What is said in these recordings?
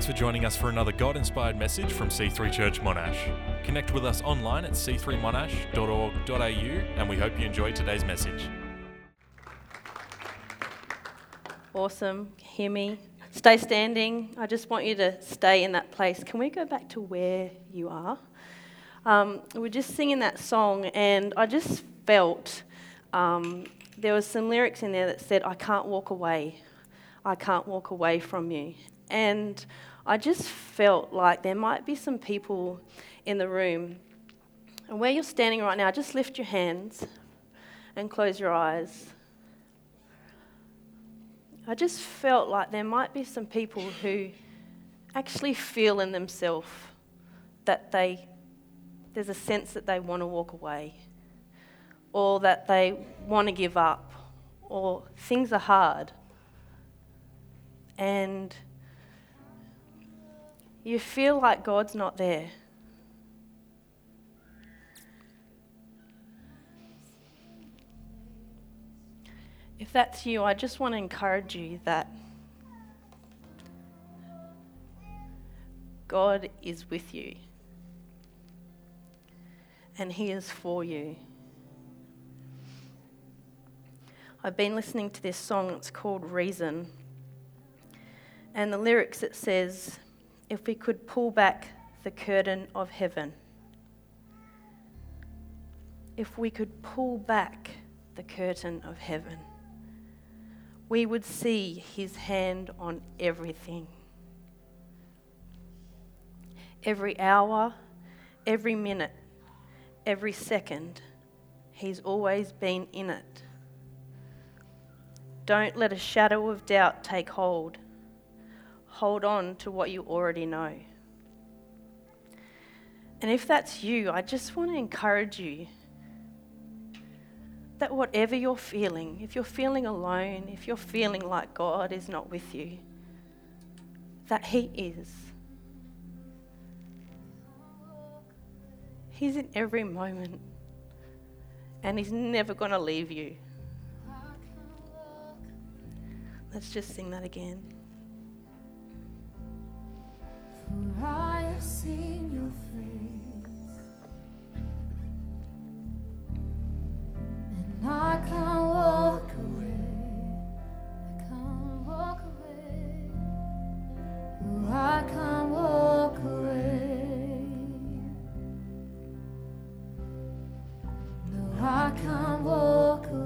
Thanks for joining us for another God inspired message from C3 Church Monash. Connect with us online at c3monash.org.au and we hope you enjoy today's message. Awesome. Hear me? Stay standing. I just want you to stay in that place. Can we go back to where you are? Um, we are just singing that song, and I just felt um, there was some lyrics in there that said, "I can't walk away. I can't walk away from you." And I just felt like there might be some people in the room. And where you're standing right now, just lift your hands and close your eyes. I just felt like there might be some people who actually feel in themselves that they there's a sense that they want to walk away or that they want to give up or things are hard. And you feel like God's not there. If that's you, I just want to encourage you that God is with you and He is for you. I've been listening to this song, it's called Reason. And the lyrics it says, if we could pull back the curtain of heaven. If we could pull back the curtain of heaven, we would see his hand on everything. Every hour, every minute, every second, he's always been in it. Don't let a shadow of doubt take hold hold on to what you already know. And if that's you, I just want to encourage you that whatever you're feeling, if you're feeling alone, if you're feeling like God is not with you, that He is. He's in every moment, and He's never going to leave you. Let's just sing that again. I have seen your face. And I can't walk away. I can't walk away. I can't walk away. I can't walk away.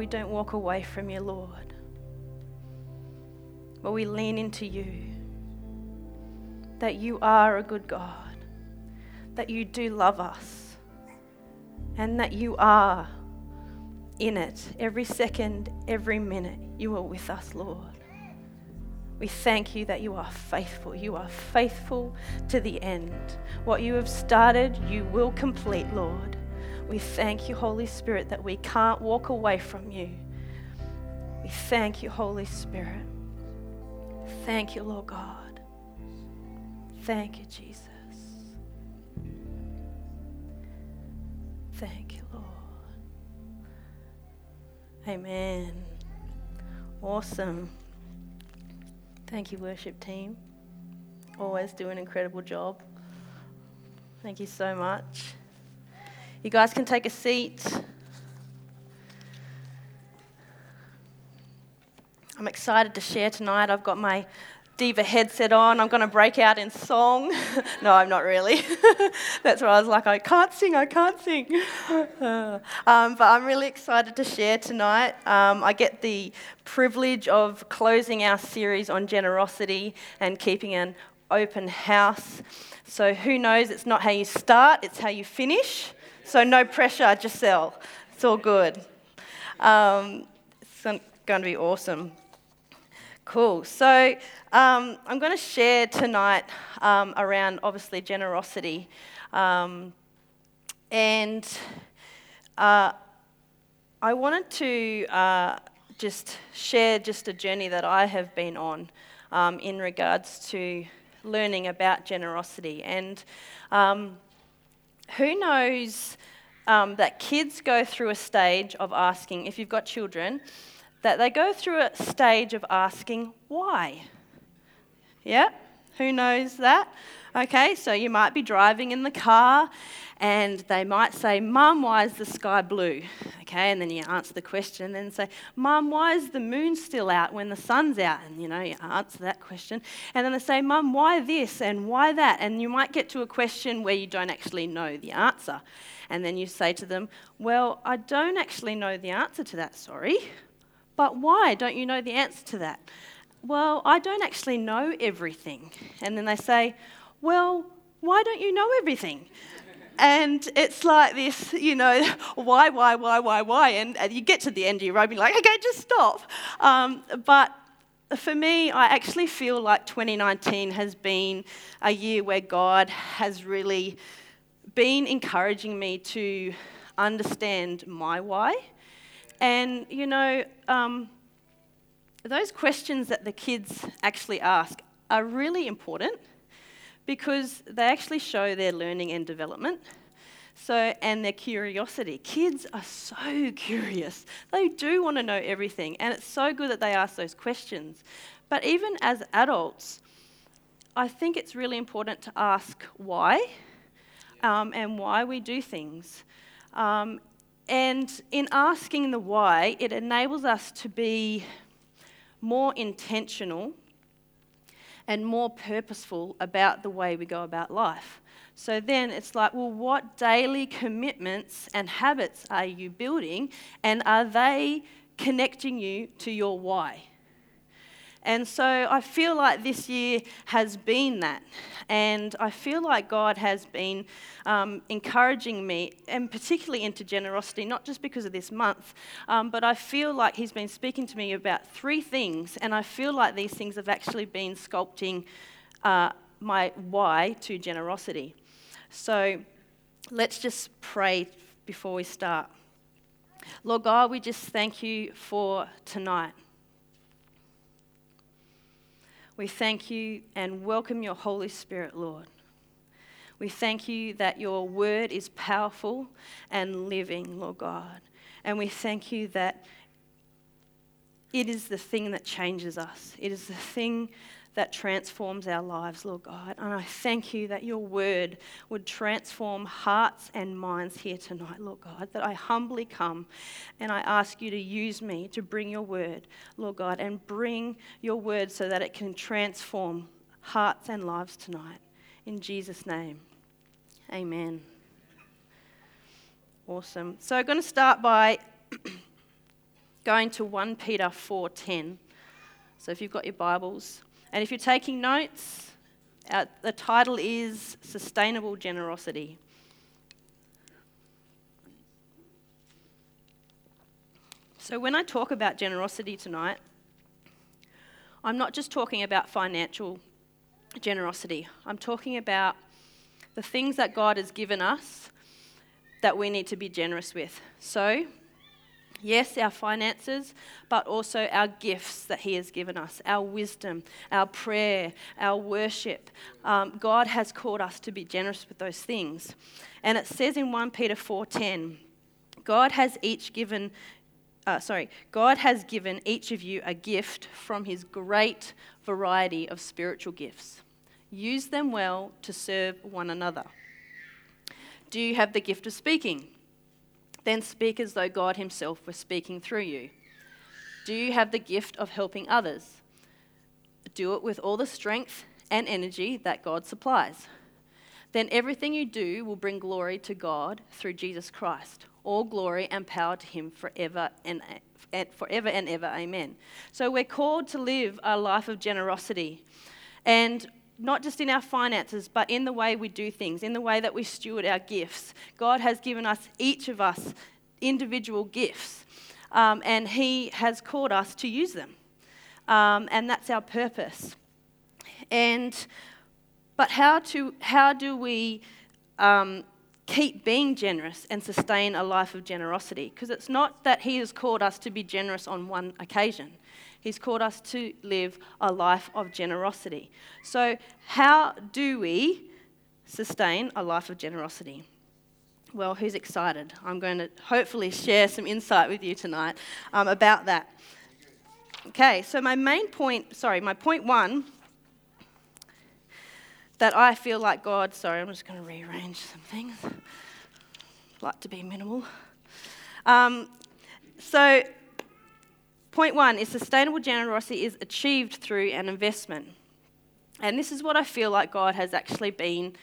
We don't walk away from you, Lord, but we lean into you. That you are a good God, that you do love us, and that you are in it every second, every minute. You are with us, Lord. We thank you that you are faithful. You are faithful to the end. What you have started, you will complete, Lord. We thank you, Holy Spirit, that we can't walk away from you. We thank you, Holy Spirit. Thank you, Lord God. Thank you, Jesus. Thank you, Lord. Amen. Awesome. Thank you, worship team. Always do an incredible job. Thank you so much. You guys can take a seat. I'm excited to share tonight. I've got my diva headset on. I'm going to break out in song. no, I'm not really. That's why I was like, I can't sing, I can't sing. Um, but I'm really excited to share tonight. Um, I get the privilege of closing our series on generosity and keeping an open house. So who knows? It's not how you start, it's how you finish. So no pressure, Giselle. It's all good. Um, it's going to be awesome. Cool. So um, I'm going to share tonight um, around obviously generosity. Um, and uh, I wanted to uh, just share just a journey that I have been on um, in regards to learning about generosity. And um, who knows um, that kids go through a stage of asking, if you've got children, that they go through a stage of asking why. Yeah? Who knows that? Okay, so you might be driving in the car and they might say, Mum, why is the sky blue? Okay, and then you answer the question and then say, Mum, why is the moon still out when the sun's out? And you know, you answer that question. And then they say, Mum, why this and why that? And you might get to a question where you don't actually know the answer. And then you say to them, Well, I don't actually know the answer to that, sorry. But why don't you know the answer to that? Well, I don't actually know everything. And then they say, Well, why don't you know everything? And it's like this, you know, why, why, why, why, why? And, you get to the end of your rope and you're like, okay, just stop. Um, but for me, I actually feel like 2019 has been a year where God has really been encouraging me to understand my why and, you know, um, those questions that the kids actually ask are really important because they actually show their learning and development. So, and their curiosity. Kids are so curious. They do want to know everything, and it's so good that they ask those questions. But even as adults, I think it's really important to ask why um, and why we do things. Um, and in asking the why, it enables us to be more intentional and more purposeful about the way we go about life. So then it's like, well, what daily commitments and habits are you building? And are they connecting you to your why? And so I feel like this year has been that. And I feel like God has been um, encouraging me, and particularly into generosity, not just because of this month, um, but I feel like He's been speaking to me about three things. And I feel like these things have actually been sculpting uh, my why to generosity. So let's just pray before we start. Lord God, we just thank you for tonight. We thank you and welcome your Holy Spirit, Lord. We thank you that your word is powerful and living, Lord God. And we thank you that it is the thing that changes us. It is the thing that transforms our lives, Lord God. And I thank you that your word would transform hearts and minds here tonight, Lord God. That I humbly come and I ask you to use me to bring your word, Lord God, and bring your word so that it can transform hearts and lives tonight. In Jesus' name, amen. Awesome. So I'm going to start by going to 1 Peter 4:10. So if you've got your Bibles, and if you're taking notes, the title is Sustainable Generosity. So, when I talk about generosity tonight, I'm not just talking about financial generosity, I'm talking about the things that God has given us that we need to be generous with. So, Yes, our finances, but also our gifts that He has given us, our wisdom, our prayer, our worship. Um, God has called us to be generous with those things. And it says in 1 Peter 4:10, God has each given, uh, sorry, God has given each of you a gift from His great variety of spiritual gifts. Use them well to serve one another. Do you have the gift of speaking? Then speak as though God Himself were speaking through you. Do you have the gift of helping others? do it with all the strength and energy that God supplies. Then everything you do will bring glory to God through Jesus Christ. All glory and power to Him forever and, forever and ever. Amen. So we're called to live a life of generosity, and not just in our finances, but in the way we do things, in the way that we steward our gifts. God has given us, each of us, individual gifts, um, and He has called us to use them. Um, and that's our purpose. And, but how, to, how do we um, keep being generous and sustain a life of generosity? Because it's not that He has called us to be generous on one occasion. He's called us to live a life of generosity. So, how do we sustain a life of generosity? Well, who's excited? I'm going to hopefully share some insight with you tonight um, about that. Okay, so my main point, sorry, my point one that I feel like God, sorry, I'm just going to rearrange some things. Like to be minimal. Um, so, point one is sustainable generosity is achieved through an investment. And this is what I feel like God has actually been,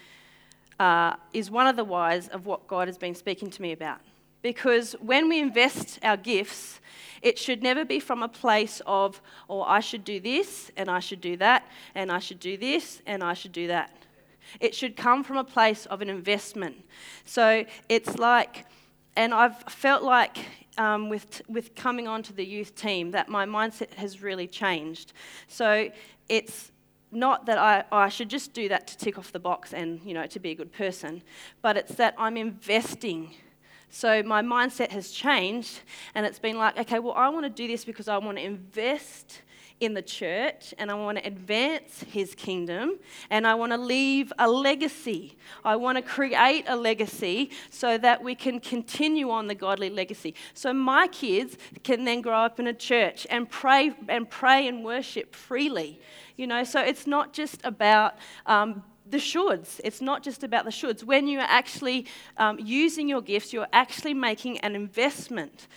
uh, is one of the whys of what God has been speaking to me about. Because when we invest our gifts, it should never be from a place of, oh, I should do this, and I should do that, and I should do this, and I should do that. It should come from a place of an investment. So it's like, and I've felt like um, with, with coming onto the youth team that my mindset has really changed. So it's not that I, I should just do that to tick off the box and, you know, to be a good person, but it's that I'm investing so my mindset has changed, and it's been like, okay, well, I want to do this because I want to invest in the church and I want to advance his kingdom and I want to leave a legacy. I want to create a legacy so that we can continue on the godly legacy. So my kids can then grow up in a church and pray and pray and worship freely. You know, so it's not just about um, the shoulds. It's not just about the shoulds. When you are actually um, using your gifts, you're actually making an investment.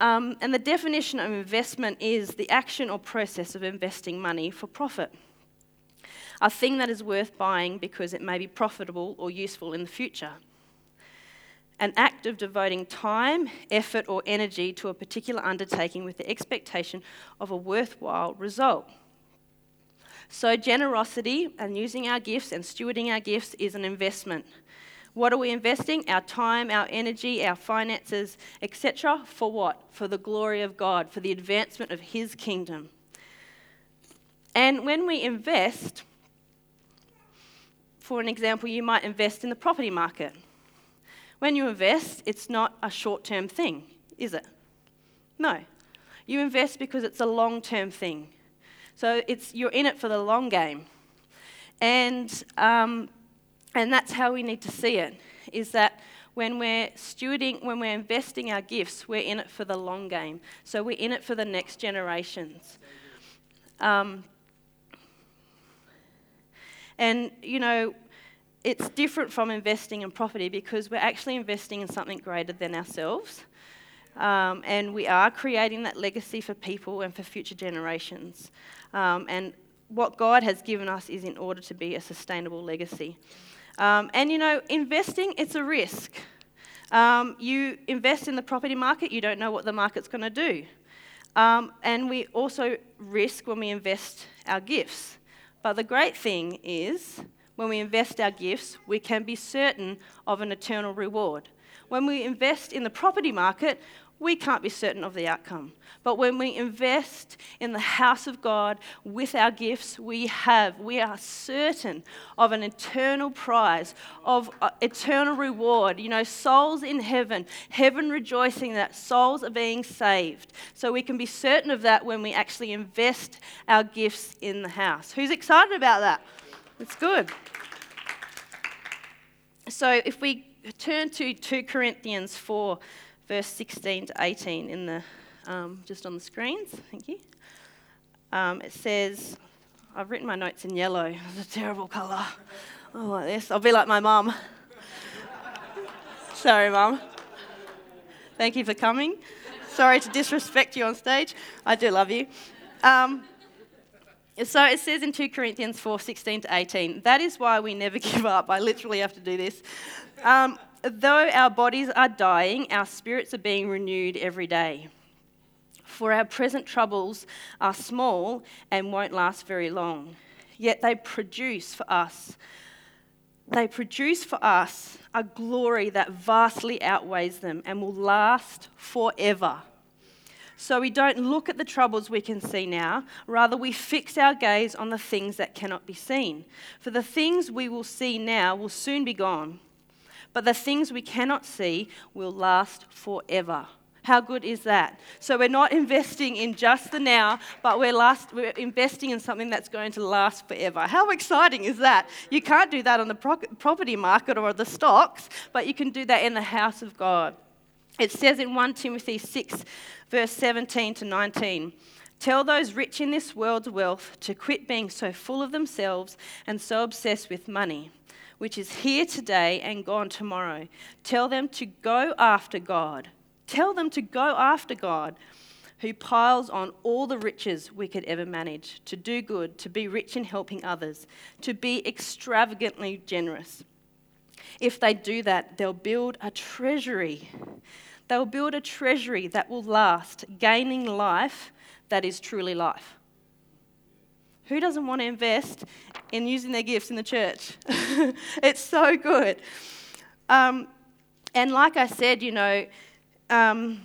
Um, and the definition of investment is the action or process of investing money for profit. A thing that is worth buying because it may be profitable or useful in the future. An act of devoting time, effort, or energy to a particular undertaking with the expectation of a worthwhile result. So, generosity and using our gifts and stewarding our gifts is an investment. What are we investing? Our time, our energy, our finances, etc. For what? For the glory of God, for the advancement of His kingdom. And when we invest, for an example, you might invest in the property market. When you invest, it's not a short term thing, is it? No. You invest because it's a long term thing. So it's, you're in it for the long game. And, um, and that's how we need to see it, is that when we're stewarding, when we're investing our gifts, we're in it for the long game. So we're in it for the next generations. Um, and, you know, it's different from investing in property because we're actually investing in something greater than ourselves. Um, and we are creating that legacy for people and for future generations. Um, and what God has given us is in order to be a sustainable legacy. Um, and you know, investing, it's a risk. Um, you invest in the property market, you don't know what the market's going to do. Um, and we also risk when we invest our gifts. But the great thing is, when we invest our gifts, we can be certain of an eternal reward. When we invest in the property market, we can't be certain of the outcome. But when we invest in the house of God with our gifts, we have, we are certain of an eternal prize, of uh, eternal reward. You know, souls in heaven, heaven rejoicing that souls are being saved. So we can be certain of that when we actually invest our gifts in the house. Who's excited about that? It's good. So if we turn to 2 Corinthians 4 verse 16 to 18 in the, um, just on the screens. Thank you. Um, it says, I've written my notes in yellow. It's a terrible colour. Oh, like this. I'll be like my mum. Sorry, mum. Thank you for coming. Sorry to disrespect you on stage. I do love you. Um, So it says in 2 Corinthians 4 16 to 18, that is why we never give up. I literally have to do this. Um, though our bodies are dying, our spirits are being renewed every day. For our present troubles are small and won't last very long, yet they produce for us. They produce for us a glory that vastly outweighs them and will last forever. So we don't look at the troubles we can see now, rather, we fix our gaze on the things that cannot be seen. For the things we will see now will soon be gone, but the things we cannot see will last forever. How good is that? So we're not investing in just the now, but we're, last, we're investing in something that's going to last forever. How exciting is that? You can't do that on the pro- property market or the stocks, but you can do that in the house of God. It says in 1 Timothy 6, verse 17 to 19. Tell those rich in this world's wealth to quit being so full of themselves and so obsessed with money, which is here today and gone tomorrow. Tell them to go after God. Tell them to go after God, who piles on all the riches we could ever manage, to do good, to be rich in helping others, to be extravagantly generous. If they do that, they'll build a treasury. They'll build a treasury that will last, gaining life that is truly life. Who doesn't want to invest in using their gifts in the church? it's so good. Um, and like I said, you know, um,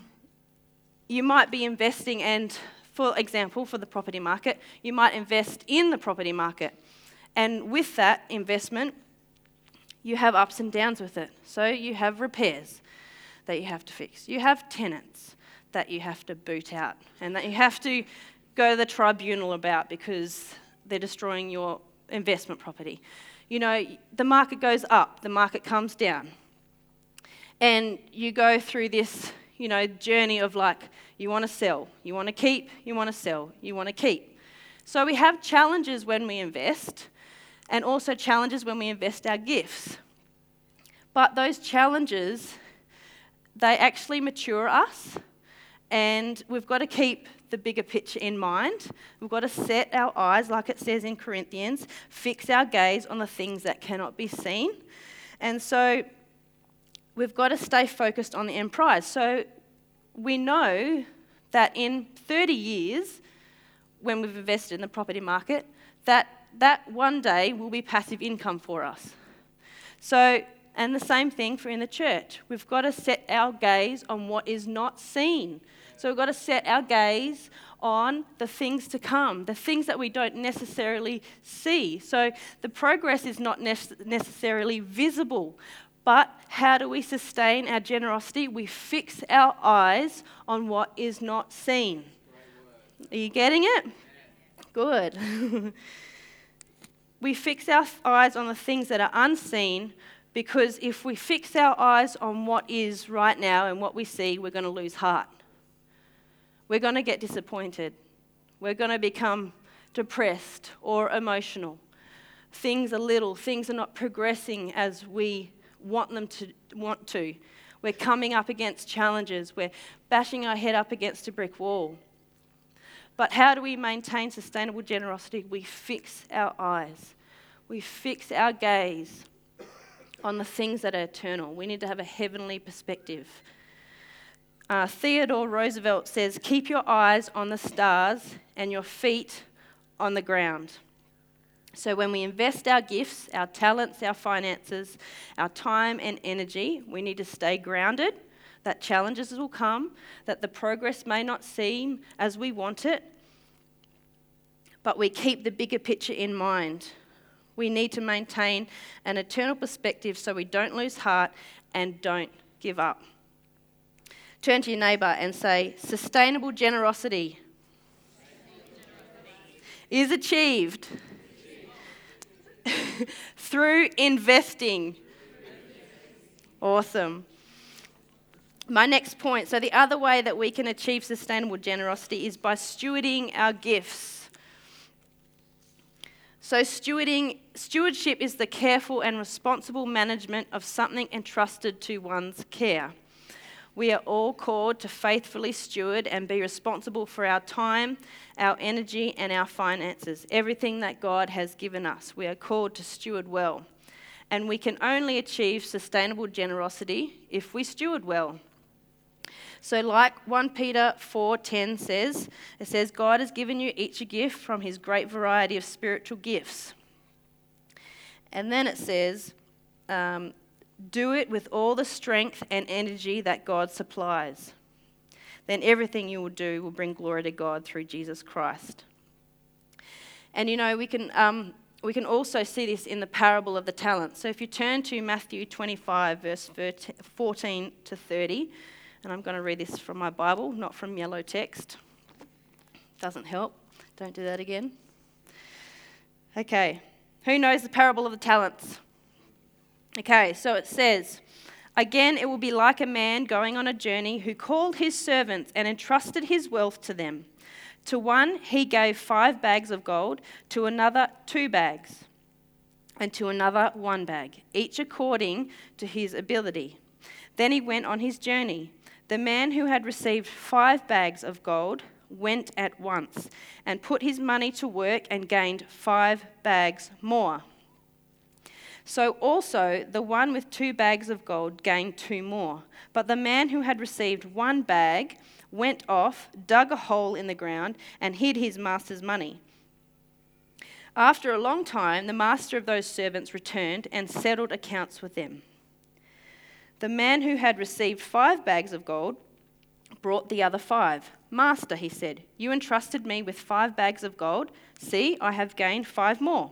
you might be investing, and for example, for the property market, you might invest in the property market. And with that investment, you have ups and downs with it. So you have repairs that you have to fix, you have tenants that you have to boot out, and that you have to go to the tribunal about because they're destroying your investment property. You know, the market goes up, the market comes down. And you go through this, you know, journey of like, you want to sell, you want to keep, you want to sell, you want to keep. So we have challenges when we invest, and also challenges when we invest our gifts. But those challenges, they actually mature us, and we've got to keep the bigger picture in mind. We've got to set our eyes, like it says in Corinthians, fix our gaze on the things that cannot be seen. And so we've got to stay focused on the end prize. So we know that in 30 years, when we've invested in the property market, that that one day will be passive income for us. So, and the same thing for in the church. We've got to set our gaze on what is not seen. So we've got to set our gaze on the things to come, the things that we don't necessarily see. So the progress is not necessarily visible. But how do we sustain our generosity? We fix our eyes on what is not seen. Are you getting it? Good. we fix our eyes on the things that are unseen because if we fix our eyes on what is right now and what we see, we're going to lose heart. We're going to get disappointed. We're going to become depressed or emotional. Things are little, things are not progressing as we want them to want to. We're coming up against challenges. We're bashing our head up against a brick wall. But how do we maintain sustainable generosity? We fix our eyes, we fix our gaze on the things that are eternal. We need to have a heavenly perspective. Uh, Theodore Roosevelt says, Keep your eyes on the stars and your feet on the ground. So, when we invest our gifts, our talents, our finances, our time and energy, we need to stay grounded, that challenges will come, that the progress may not seem as we want it, but we keep the bigger picture in mind. We need to maintain an eternal perspective so we don't lose heart and don't give up. Turn to your neighbour and say, Sustainable generosity, is achieved through investing. Awesome. My next point so, the other way that we can achieve sustainable generosity is by stewarding our gifts. So, stewarding, stewardship is the careful and responsible management of something entrusted to one's care. We are all called to faithfully steward and be responsible for our time, our energy, and our finances. Everything that God has given us, we are called to steward well. And we can only achieve sustainable generosity if we steward well. So like 1 Peter 4:10 says, it says God has given you each a gift from his great variety of spiritual gifts. And then it says, um, do it with all the strength and energy that God supplies. Then everything you will do will bring glory to God through Jesus Christ. And you know, we can, um, we can also see this in the parable of the talents. So if you turn to Matthew 25, verse 14 to 30, and I'm going to read this from my Bible, not from yellow text. Doesn't help. Don't do that again. Okay. Who knows the parable of the talents? Okay, so it says, Again, it will be like a man going on a journey who called his servants and entrusted his wealth to them. To one, he gave five bags of gold, to another, two bags, and to another, one bag, each according to his ability. Then he went on his journey. The man who had received five bags of gold went at once and put his money to work and gained five bags more. So also the one with two bags of gold gained two more. But the man who had received one bag went off, dug a hole in the ground, and hid his master's money. After a long time, the master of those servants returned and settled accounts with them. The man who had received five bags of gold brought the other five. Master, he said, you entrusted me with five bags of gold. See, I have gained five more.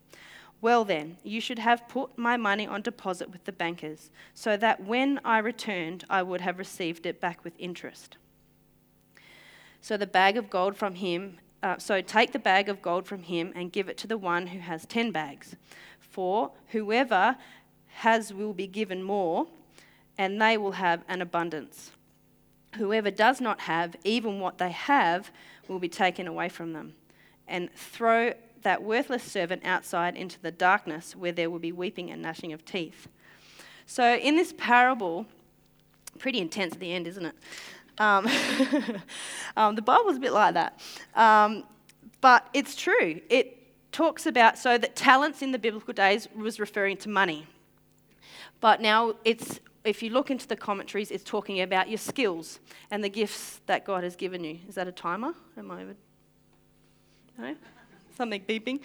Well, then, you should have put my money on deposit with the bankers, so that when I returned, I would have received it back with interest. So the bag of gold from him, uh, so take the bag of gold from him and give it to the one who has ten bags. For whoever has will be given more, and they will have an abundance. Whoever does not have, even what they have, will be taken away from them. And throw that worthless servant outside into the darkness where there will be weeping and gnashing of teeth. So, in this parable, pretty intense at the end, isn't it? Um, um, the Bible's a bit like that. Um, but it's true. It talks about, so that talents in the biblical days was referring to money. But now it's if you look into the commentaries, it's talking about your skills and the gifts that God has given you. Is that a timer? Am I over? No? Something beeping?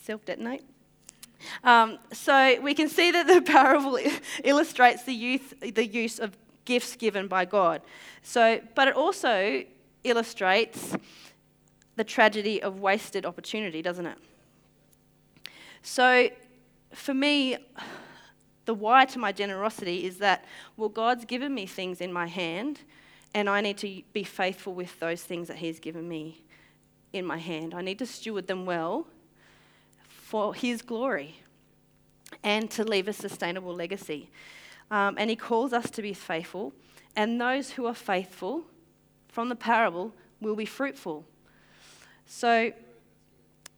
Self detonate? Um, so we can see that the parable illustrates the, youth, the use of gifts given by God. So, but it also illustrates the tragedy of wasted opportunity, doesn't it? So, for me, the why to my generosity is that, well, God's given me things in my hand, and I need to be faithful with those things that He's given me in my hand. I need to steward them well for His glory and to leave a sustainable legacy. Um, and He calls us to be faithful, and those who are faithful from the parable will be fruitful. So,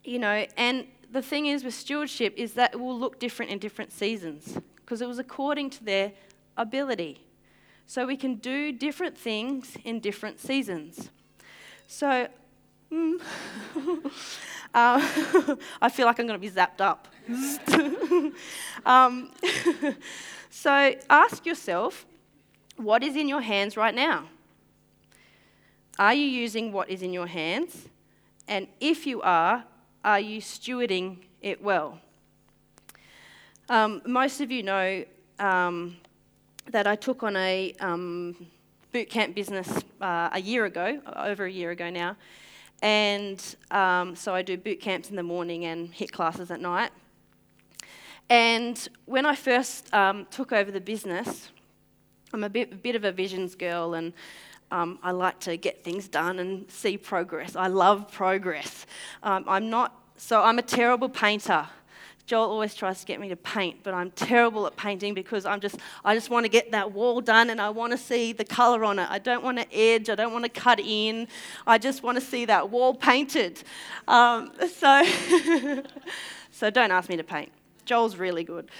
you know, and the thing is with stewardship is that it will look different in different seasons because it was according to their ability. So we can do different things in different seasons. So, mm, uh, I feel like I'm going to be zapped up. um, so ask yourself what is in your hands right now? Are you using what is in your hands? And if you are, are you stewarding it well? Um, most of you know um, that I took on a um, boot camp business uh, a year ago, over a year ago now. And um, so I do boot camps in the morning and HIIT classes at night. And when I first um, took over the business, I'm a bit, a bit of a visions girl and um, I like to get things done and see progress. I love progress. Um, I'm not, so I'm a terrible painter. Joel always tries to get me to paint, but I'm terrible at painting because I'm just, I just want to get that wall done and I want to see the colour on it. I don't want to edge, I don't want to cut in. I just want to see that wall painted. Um, so, so don't ask me to paint. Joel's really good.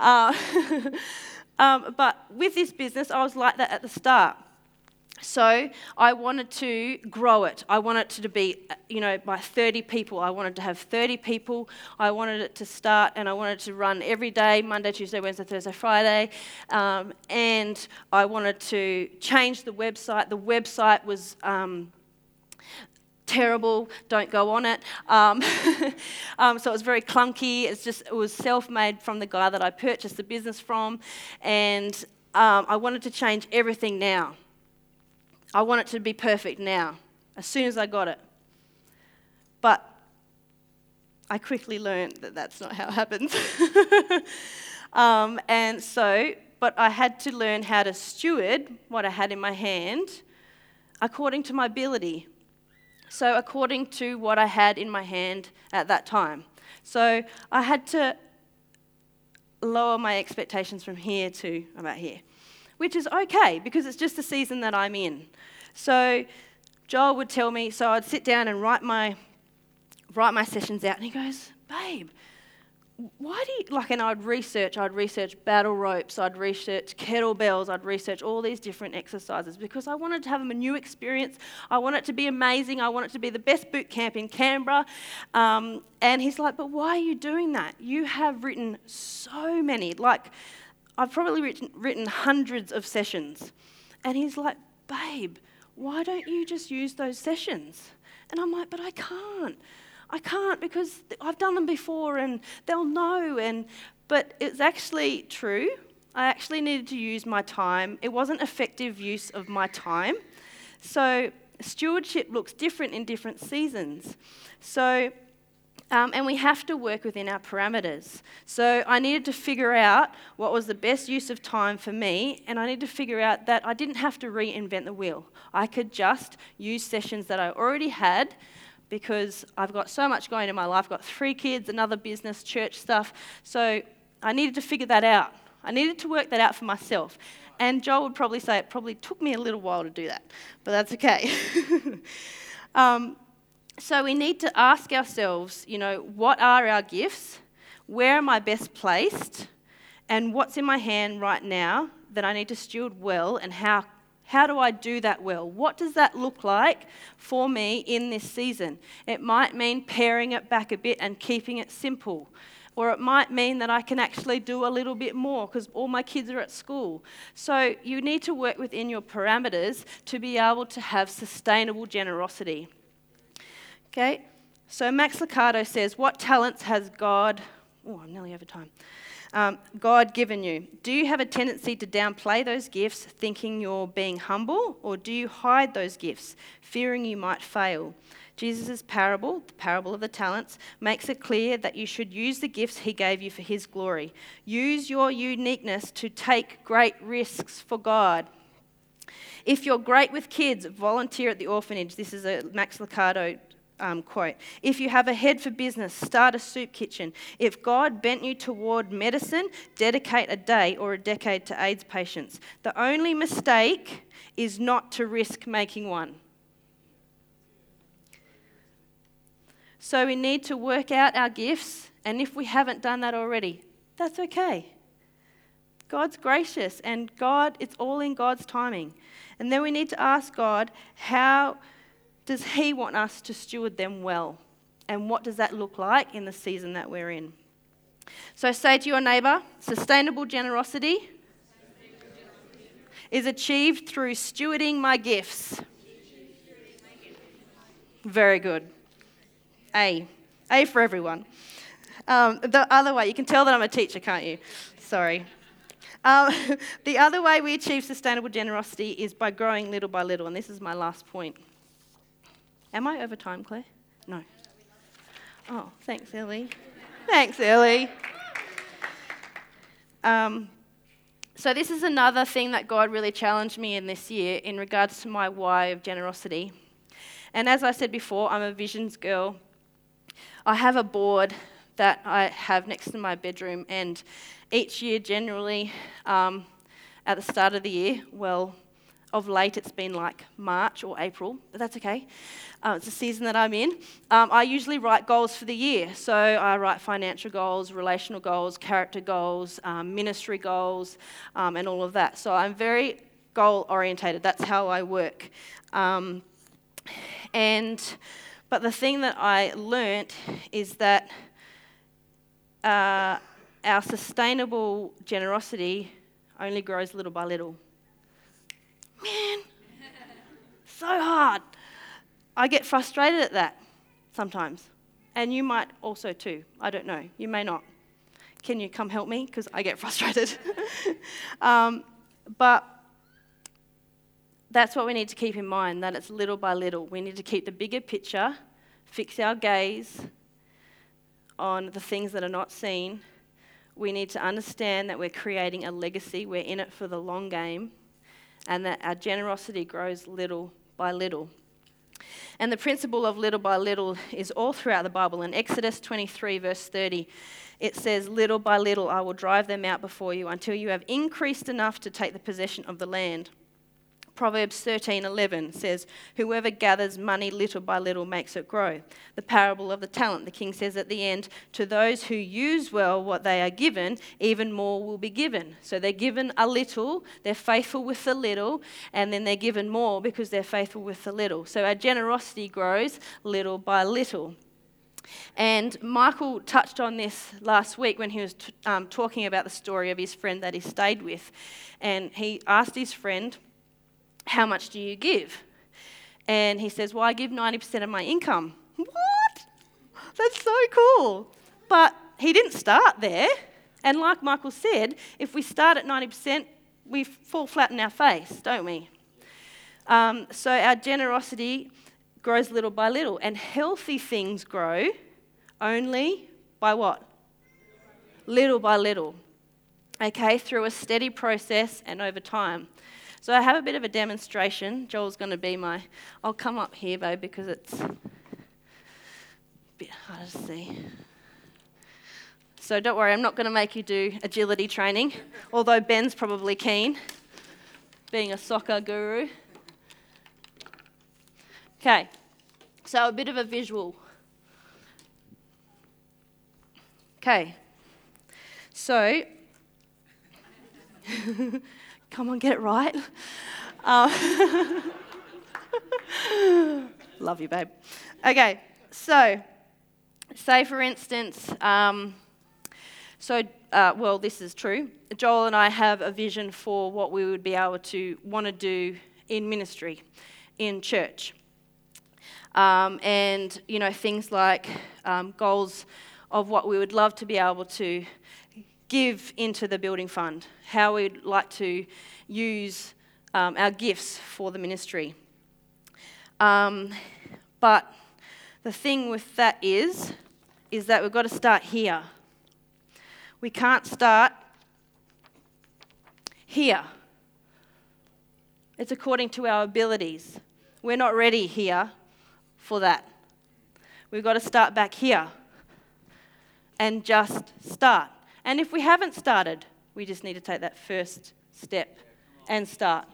Uh, um, but with this business, I was like that at the start. So I wanted to grow it. I wanted it to be, you know, by 30 people. I wanted to have 30 people. I wanted it to start and I wanted to run every day Monday, Tuesday, Wednesday, Thursday, Friday. Um, and I wanted to change the website. The website was. Um, terrible, don't go on it. Um, um, so it was very clunky. It's just, it was self made from the guy that I purchased the business from. And um, I wanted to change everything now. I want it to be perfect now, as soon as I got it. But I quickly learned that that's not how it happens. um, and so, but I had to learn how to steward what I had in my hand according to my ability. So, according to what I had in my hand at that time. So, I had to lower my expectations from here to about here which is okay because it's just the season that I'm in. So Joel would tell me, so I'd sit down and write my write my sessions out, and he goes, "Babe, why do you like?" And I'd research. I'd research battle ropes. I'd research kettlebells. I'd research all these different exercises because I wanted to have a new experience. I want it to be amazing. I want it to be the best boot camp in Canberra. Um, and he's like, "But why are you doing that? You have written so many, like." I've probably written, written hundreds of sessions. And he's like, Babe, why don't you just use those sessions? And I'm like, But I can't. I can't because I've done them before and they'll know. And, but it's actually true. I actually needed to use my time. It wasn't effective use of my time. So stewardship looks different in different seasons. So um, and we have to work within our parameters. So I needed to figure out what was the best use of time for me, and I needed to figure out that I didn't have to reinvent the wheel. I could just use sessions that I already had because I've got so much going in my life. I've got three kids, another business, church stuff. So I needed to figure that out. I needed to work that out for myself. And Joel would probably say it probably took me a little while to do that, but that's okay. um, so we need to ask ourselves, you know, what are our gifts? Where am I best placed? And what's in my hand right now that I need to steward well? And how, how do I do that well? What does that look like for me in this season? It might mean paring it back a bit and keeping it simple. Or it might mean that I can actually do a little bit more because all my kids are at school. So you need to work within your parameters to be able to have sustainable generosity. Okay? So Max Lucado says, What talents has God, oh, I'm nearly over time, um, God given you? Do you have a tendency to downplay those gifts, thinking you're being humble, or do you hide those gifts, fearing you might fail? Jesus' parable, the parable of the talents, makes it clear that you should use the gifts he gave you for his glory. Use your uniqueness to take great risks for God. If you're great with kids, volunteer at the orphanage. This is a Max Lucado um, quote If you have a head for business, start a soup kitchen. If God bent you toward medicine, dedicate a day or a decade to AIDS patients. The only mistake is not to risk making one. So we need to work out our gifts, and if we haven't done that already, that's okay. God's gracious, and God, it's all in God's timing. And then we need to ask God, how does He want us to steward them well? And what does that look like in the season that we're in? So say to your neighbour sustainable generosity is achieved through stewarding my gifts. Very good. A. A for everyone. Um, the other way, you can tell that I'm a teacher, can't you? Sorry. Um, the other way we achieve sustainable generosity is by growing little by little, and this is my last point. Am I over time, Claire? No. Oh, thanks, Ellie. thanks, Ellie. Um, so, this is another thing that God really challenged me in this year in regards to my why of generosity. And as I said before, I'm a visions girl. I have a board that I have next to my bedroom, and each year, generally, um, at the start of the year, well, of late it's been like March or April, but that's okay. Uh, it's a season that I'm in. Um, I usually write goals for the year. So I write financial goals, relational goals, character goals, um, ministry goals, um, and all of that. So I'm very goal orientated. That's how I work. Um, and but the thing that I learnt is that uh, our sustainable generosity only grows little by little. Man, so hard. I get frustrated at that sometimes. And you might also too. I don't know. You may not. Can you come help me? Because I get frustrated. um, but that's what we need to keep in mind that it's little by little. We need to keep the bigger picture, fix our gaze on the things that are not seen. We need to understand that we're creating a legacy, we're in it for the long game, and that our generosity grows little by little. And the principle of little by little is all throughout the Bible. In Exodus 23, verse 30, it says, Little by little I will drive them out before you until you have increased enough to take the possession of the land. Proverbs 13:11 says, "Whoever gathers money little by little makes it grow." The parable of the talent, the king says at the end, "To those who use well what they are given, even more will be given." So they're given a little, they're faithful with the little, and then they're given more because they're faithful with the little. So our generosity grows little by little. And Michael touched on this last week when he was t- um, talking about the story of his friend that he stayed with. And he asked his friend, how much do you give? And he says, Well, I give 90% of my income. What? That's so cool. But he didn't start there. And like Michael said, if we start at 90%, we fall flat in our face, don't we? Um, so our generosity grows little by little. And healthy things grow only by what? Little by little. Okay, through a steady process and over time. So I have a bit of a demonstration. Joel's going to be my. I'll come up here, babe, because it's a bit harder to see. So don't worry, I'm not going to make you do agility training, although Ben's probably keen, being a soccer guru. Okay, so a bit of a visual. Okay, so Come on, get it right. Uh, love you, babe. Okay, so say for instance, um, so uh, well, this is true. Joel and I have a vision for what we would be able to want to do in ministry, in church. Um, and, you know, things like um, goals of what we would love to be able to give into the building fund, how we'd like to use um, our gifts for the ministry. Um, but the thing with that is, is that we've got to start here. We can't start here. It's according to our abilities. We're not ready here for that. We've got to start back here and just start. And if we haven't started, we just need to take that first step and start.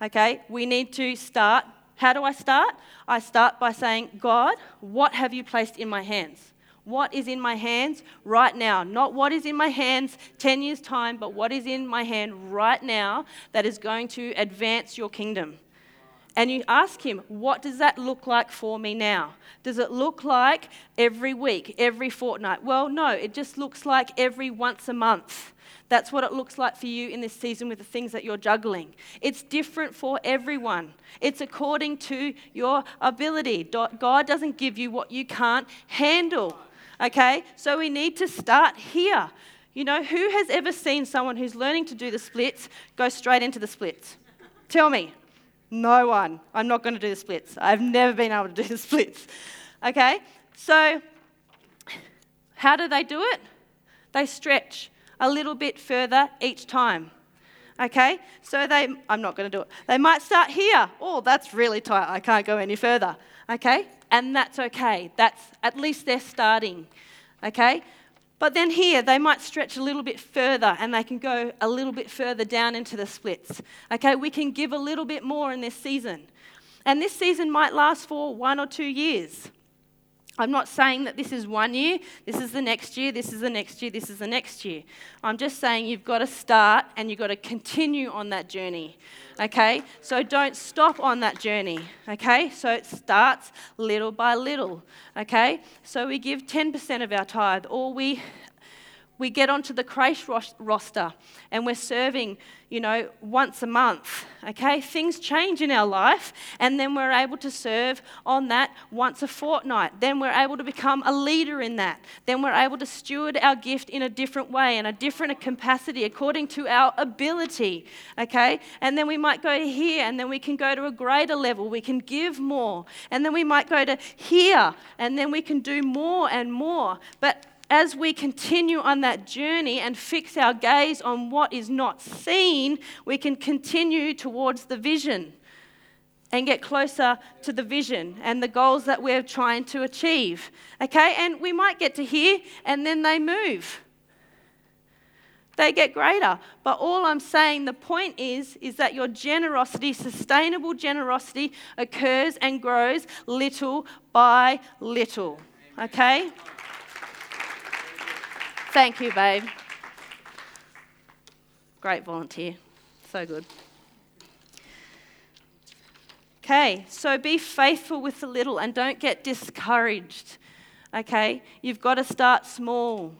Okay? We need to start. How do I start? I start by saying, God, what have you placed in my hands? What is in my hands right now? Not what is in my hands 10 years' time, but what is in my hand right now that is going to advance your kingdom and you ask him, what does that look like for me now? Does it look like every week, every fortnight? Well, no, it just looks like every once a month. That's what it looks like for you in this season with the things that you're juggling. It's different for everyone, it's according to your ability. God doesn't give you what you can't handle. Okay? So we need to start here. You know, who has ever seen someone who's learning to do the splits go straight into the splits? Tell me. No one. I'm not going to do the splits. I've never been able to do the splits. Okay? So, how do they do it? They stretch a little bit further each time. Okay? So they, I'm not going to do it. They might start here. Oh, that's really tight. I can't go any further. Okay? And that's okay. That's, at least they're starting. Okay? But then here, they might stretch a little bit further and they can go a little bit further down into the splits. Okay? We can give a little bit more in this season. And this season might last for one or two years. I'm not saying that this is one year, this is the next year, this is the next year, this is the next year. I'm just saying you've got to start and you've got to continue on that journey. Okay? So don't stop on that journey. Okay? So it starts little by little. Okay? So we give 10% of our tithe or we we get onto the creche roster and we're serving, you know, once a month, okay? Things change in our life, and then we're able to serve on that once a fortnight. Then we're able to become a leader in that. Then we're able to steward our gift in a different way, in a different capacity, according to our ability, okay? And then we might go to here, and then we can go to a greater level. We can give more. And then we might go to here, and then we can do more and more. But as we continue on that journey and fix our gaze on what is not seen, we can continue towards the vision and get closer to the vision and the goals that we're trying to achieve. Okay? And we might get to here and then they move. They get greater. But all I'm saying, the point is, is that your generosity, sustainable generosity, occurs and grows little by little. Okay? Thank you, babe. Great volunteer. So good. Okay, so be faithful with the little and don't get discouraged. Okay, you've got to start small.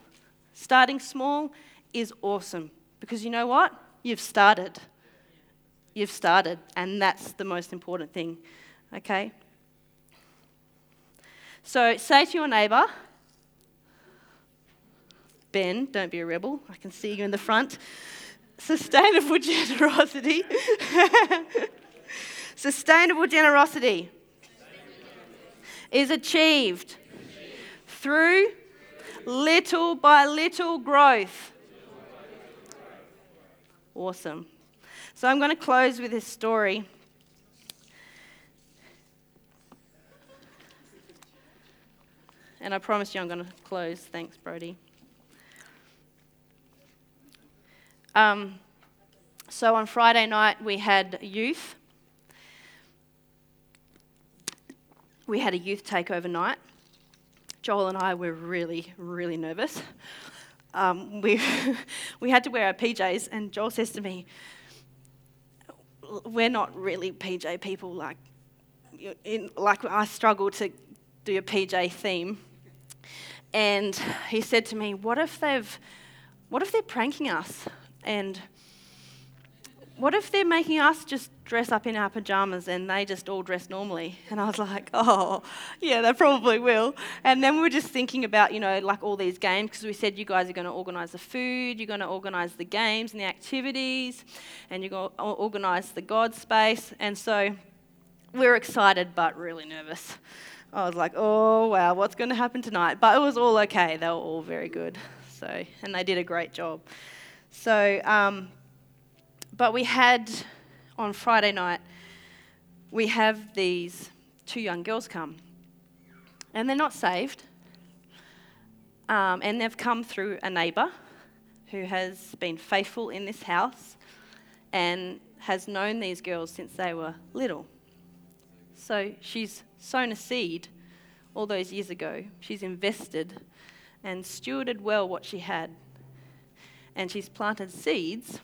Starting small is awesome because you know what? You've started. You've started, and that's the most important thing. Okay? So say to your neighbour, Ben, don't be a rebel. I can see you in the front. Sustainable generosity. Sustainable generosity is achieved through little by little growth. Awesome. So I'm going to close with this story. And I promise you I'm going to close. Thanks, Brody. Um, so on Friday night, we had youth. We had a youth takeover night. Joel and I were really, really nervous. Um, we, we had to wear our PJs, and Joel says to me, We're not really PJ people. Like, in, like I struggle to do a PJ theme. And he said to me, What if they've what if they're pranking us? And what if they're making us just dress up in our pajamas and they just all dress normally? And I was like, oh, yeah, they probably will. And then we were just thinking about, you know, like all these games, because we said you guys are going to organise the food, you're going to organise the games and the activities, and you're going to organise the God space. And so we were excited but really nervous. I was like, oh, wow, what's going to happen tonight? But it was all okay. They were all very good. So, and they did a great job. So, um, but we had on Friday night, we have these two young girls come, and they're not saved, um, and they've come through a neighbour who has been faithful in this house and has known these girls since they were little. So she's sown a seed all those years ago. She's invested and stewarded well what she had and she's planted seeds.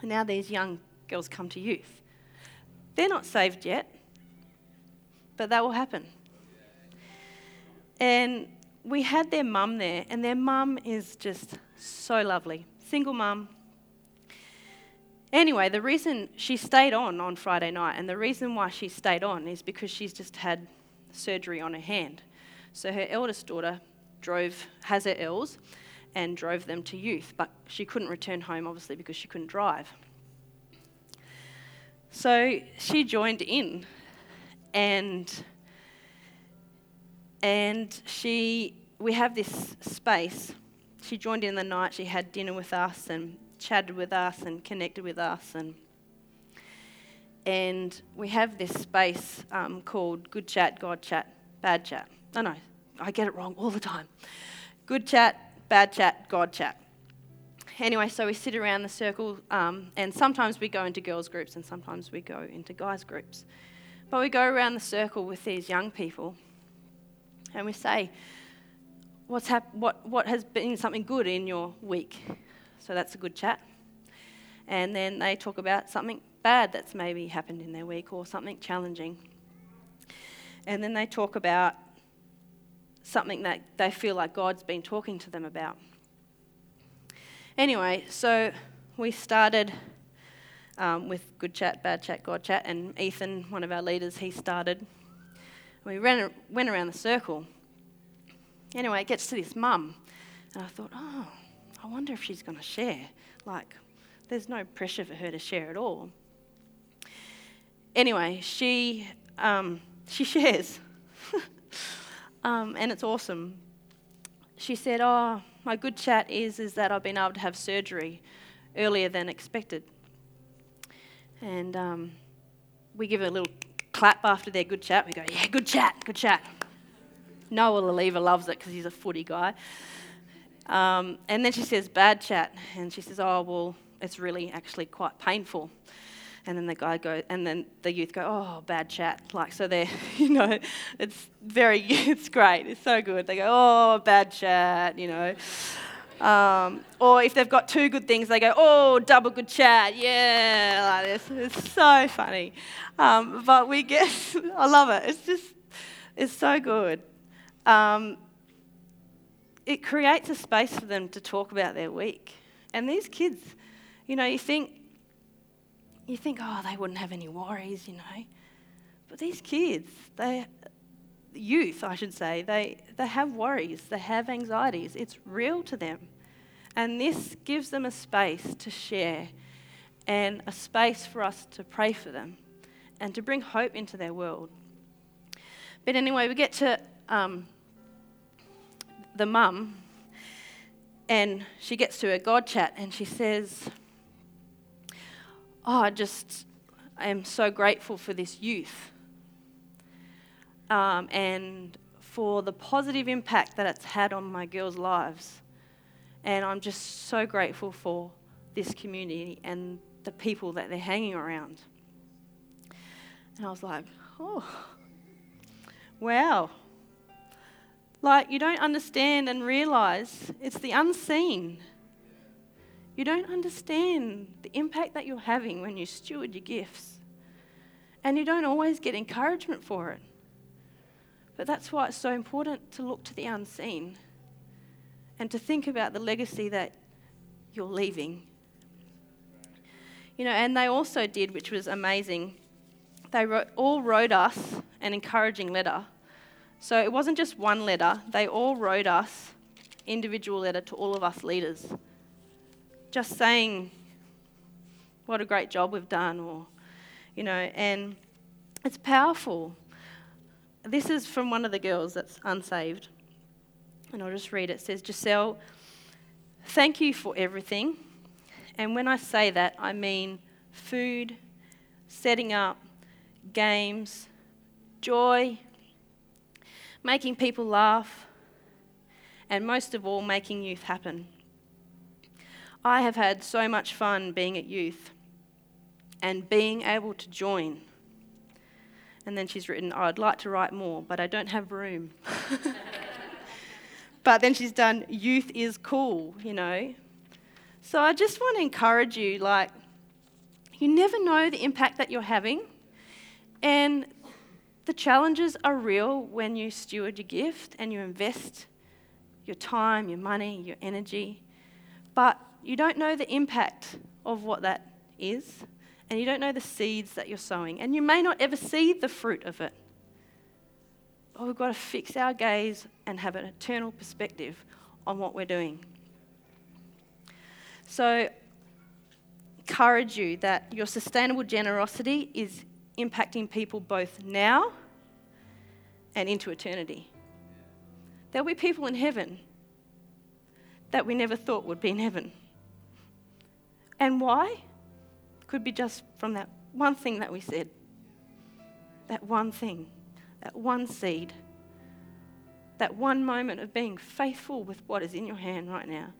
And now these young girls come to youth. They're not saved yet, but that will happen. And we had their mum there, and their mum is just so lovely, single mum. Anyway, the reason she stayed on on Friday night, and the reason why she stayed on is because she's just had surgery on her hand. So her eldest daughter drove, has her L's, and drove them to youth, but she couldn't return home obviously because she couldn't drive. So she joined in, and and she we have this space. She joined in the night. She had dinner with us and chatted with us and connected with us and and we have this space um, called good chat, God chat, bad chat. I know I get it wrong all the time. Good chat, bad chat, God chat. Anyway, so we sit around the circle, um, and sometimes we go into girls' groups and sometimes we go into guys' groups. But we go around the circle with these young people and we say, What's hap- what, what has been something good in your week? So that's a good chat. And then they talk about something bad that's maybe happened in their week or something challenging. And then they talk about something that they feel like God's been talking to them about. Anyway, so we started um, with good chat, bad chat, God chat, and Ethan, one of our leaders, he started. We ran, went around the circle. Anyway, it gets to this mum, and I thought, oh, I wonder if she's going to share. Like, there's no pressure for her to share at all. Anyway, she um, she shares, um, and it's awesome. She said, "Oh, my good chat is is that I've been able to have surgery earlier than expected." And um, we give a little clap after their good chat. We go, "Yeah, good chat, good chat." Noah Laliva loves it because he's a footy guy. Um, and then she says, bad chat. And she says, oh, well, it's really actually quite painful. And then the guy goes, and then the youth go, oh, bad chat. Like, so they're, you know, it's very, it's great. It's so good. They go, oh, bad chat, you know. Um, or if they've got two good things, they go, oh, double good chat. Yeah, like this. It's so funny. Um, but we get, I love it. It's just, it's so good. Um, it creates a space for them to talk about their week. And these kids, you know, you think, you think, oh, they wouldn't have any worries, you know. But these kids, they, youth, I should say, they, they have worries, they have anxieties. It's real to them. And this gives them a space to share and a space for us to pray for them and to bring hope into their world. But anyway, we get to um, the mum, and she gets to her God chat and she says, Oh, I just I am so grateful for this youth um, and for the positive impact that it's had on my girls' lives. And I'm just so grateful for this community and the people that they're hanging around. And I was like, oh, wow. Like, you don't understand and realize it's the unseen. You don't understand the impact that you're having when you steward your gifts. And you don't always get encouragement for it. But that's why it's so important to look to the unseen and to think about the legacy that you're leaving. You know, and they also did, which was amazing, they wrote, all wrote us an encouraging letter so it wasn't just one letter, they all wrote us individual letter to all of us leaders. Just saying what a great job we've done or you know, and it's powerful. This is from one of the girls that's unsaved. And I'll just read it. It says, Giselle, thank you for everything. And when I say that, I mean food, setting up, games, joy, making people laugh, and most of all, making youth happen. I have had so much fun being at youth and being able to join. And then she's written, oh, I'd like to write more, but I don't have room. but then she's done, youth is cool, you know. So I just want to encourage you like, you never know the impact that you're having. And the challenges are real when you steward your gift and you invest your time, your money, your energy. But you don't know the impact of what that is, and you don't know the seeds that you're sowing, and you may not ever see the fruit of it. But we've got to fix our gaze and have an eternal perspective on what we're doing. So, encourage you that your sustainable generosity is impacting people both now and into eternity. There'll be people in heaven that we never thought would be in heaven. And why? Could be just from that one thing that we said. That one thing, that one seed, that one moment of being faithful with what is in your hand right now.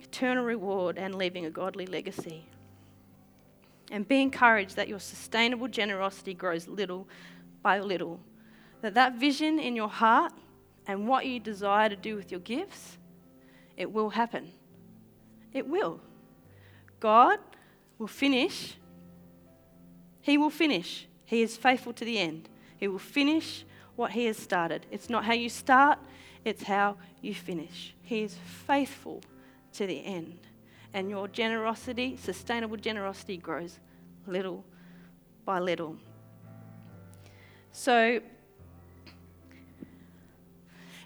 Eternal reward and leaving a godly legacy. And be encouraged that your sustainable generosity grows little by little. That that vision in your heart and what you desire to do with your gifts, it will happen. It will. God will finish. He will finish. He is faithful to the end. He will finish what He has started. It's not how you start, it's how you finish. He is faithful to the end. And your generosity, sustainable generosity, grows little by little. So,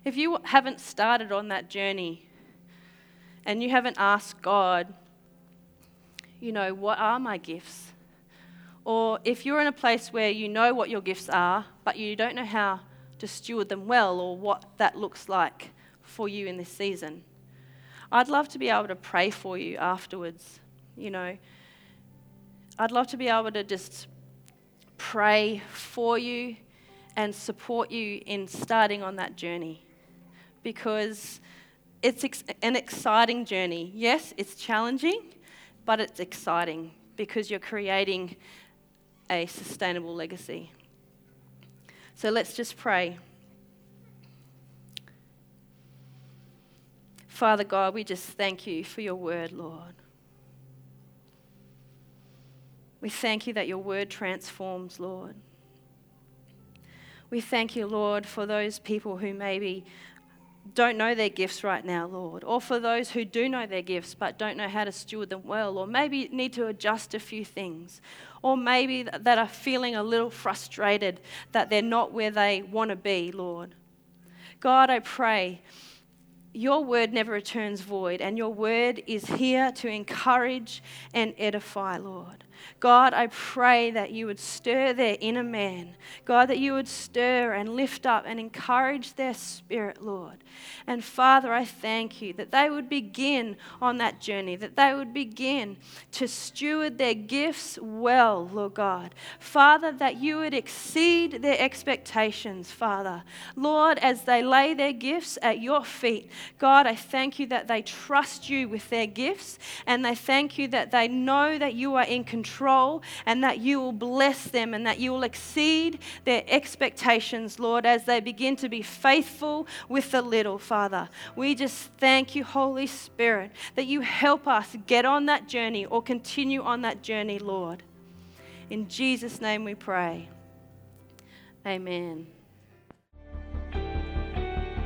if you haven't started on that journey and you haven't asked God, you know, what are my gifts? Or if you're in a place where you know what your gifts are, but you don't know how to steward them well or what that looks like for you in this season, I'd love to be able to pray for you afterwards. You know, I'd love to be able to just pray for you and support you in starting on that journey because it's ex- an exciting journey. Yes, it's challenging, but it's exciting because you're creating a sustainable legacy. So let's just pray. Father God, we just thank you for your word, Lord. We thank you that your word transforms, Lord. We thank you, Lord, for those people who maybe don't know their gifts right now, Lord, or for those who do know their gifts but don't know how to steward them well, or maybe need to adjust a few things, or maybe that are feeling a little frustrated that they're not where they want to be, Lord. God, I pray your word never returns void, and your word is here to encourage and edify, Lord. God, I pray that you would stir their inner man. God, that you would stir and lift up and encourage their spirit, Lord. And Father, I thank you that they would begin on that journey, that they would begin to steward their gifts well, Lord God. Father, that you would exceed their expectations, Father. Lord, as they lay their gifts at your feet, God, I thank you that they trust you with their gifts and they thank you that they know that you are in control and that you will bless them and that you will exceed their expectations, Lord, as they begin to be faithful with the little, Father. We just thank you, Holy Spirit, that you help us get on that journey or continue on that journey, Lord. In Jesus' name we pray. Amen.